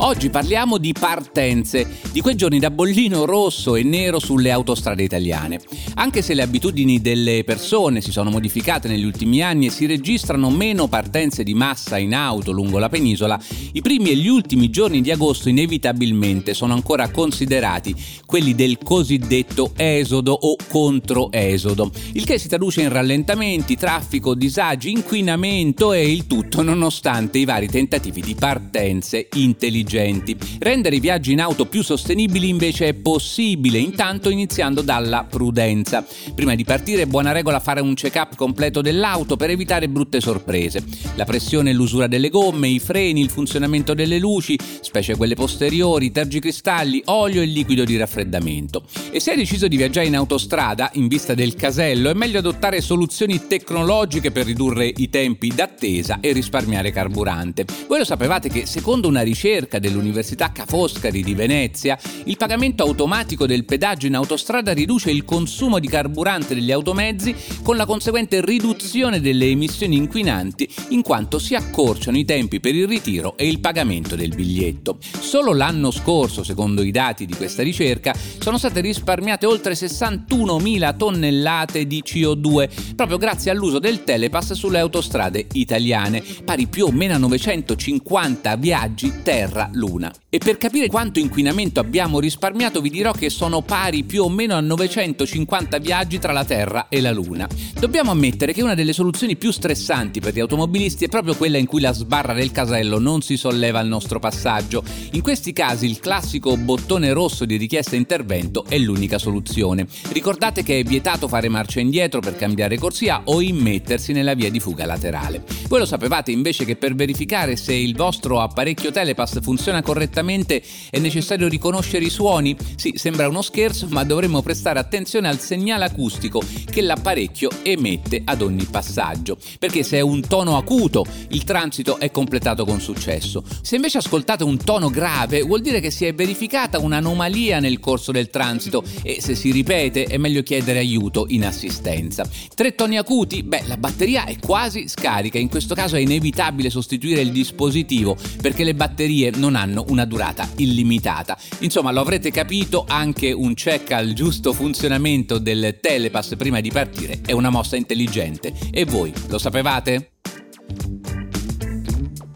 Oggi parliamo di partenze, di quei giorni da bollino rosso e nero sulle autostrade italiane. Anche se le abitudini delle persone si sono modificate negli ultimi anni e si registrano meno partenze di massa in auto lungo la penisola, i primi e gli ultimi giorni di agosto inevitabilmente sono ancora considerati quelli del cosiddetto esodo o controesodo, il che si traduce in rallentamenti, traffico, disagi, inquinamento e il tutto nonostante i vari tentativi di partenze intelligenti intelligenti. Rendere i viaggi in auto più sostenibili invece è possibile, intanto iniziando dalla prudenza. Prima di partire è buona regola fare un check-up completo dell'auto per evitare brutte sorprese. La pressione e l'usura delle gomme, i freni, il funzionamento delle luci, specie quelle posteriori, tergicristalli, olio e liquido di raffreddamento. E se hai deciso di viaggiare in autostrada, in vista del casello, è meglio adottare soluzioni tecnologiche per ridurre i tempi d'attesa e risparmiare carburante. Voi lo sapevate che secondo una ricerca ricerca dell'Università Ca' Foscari di Venezia, il pagamento automatico del pedaggio in autostrada riduce il consumo di carburante degli automezzi con la conseguente riduzione delle emissioni inquinanti in quanto si accorciano i tempi per il ritiro e il pagamento del biglietto. Solo l'anno scorso, secondo i dati di questa ricerca, sono state risparmiate oltre 61.000 tonnellate di CO2 proprio grazie all'uso del telepass sulle autostrade italiane, pari più o meno a 950 viaggi terra Luna. E per capire quanto inquinamento abbiamo risparmiato vi dirò che sono pari più o meno a 950 viaggi tra la Terra e la Luna. Dobbiamo ammettere che una delle soluzioni più stressanti per gli automobilisti è proprio quella in cui la sbarra del casello non si solleva al nostro passaggio. In questi casi il classico bottone rosso di richiesta intervento è l'unica soluzione. Ricordate che è vietato fare marcia indietro per cambiare corsia o immettersi nella via di fuga laterale. Voi lo sapevate invece che per verificare se il vostro apparecchio telepass funziona funziona correttamente è necessario riconoscere i suoni? Sì, sembra uno scherzo, ma dovremmo prestare attenzione al segnale acustico che l'apparecchio emette ad ogni passaggio, perché se è un tono acuto il transito è completato con successo. Se invece ascoltate un tono grave vuol dire che si è verificata un'anomalia nel corso del transito e se si ripete è meglio chiedere aiuto in assistenza. Tre toni acuti? Beh, la batteria è quasi scarica, in questo caso è inevitabile sostituire il dispositivo perché le batterie non non hanno una durata illimitata. Insomma, lo avrete capito, anche un check al giusto funzionamento del telepass prima di partire è una mossa intelligente. E voi lo sapevate?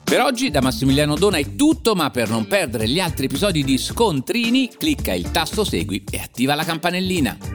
Per oggi da Massimiliano Dona è tutto, ma per non perdere gli altri episodi di Scontrini, clicca il tasto segui e attiva la campanellina.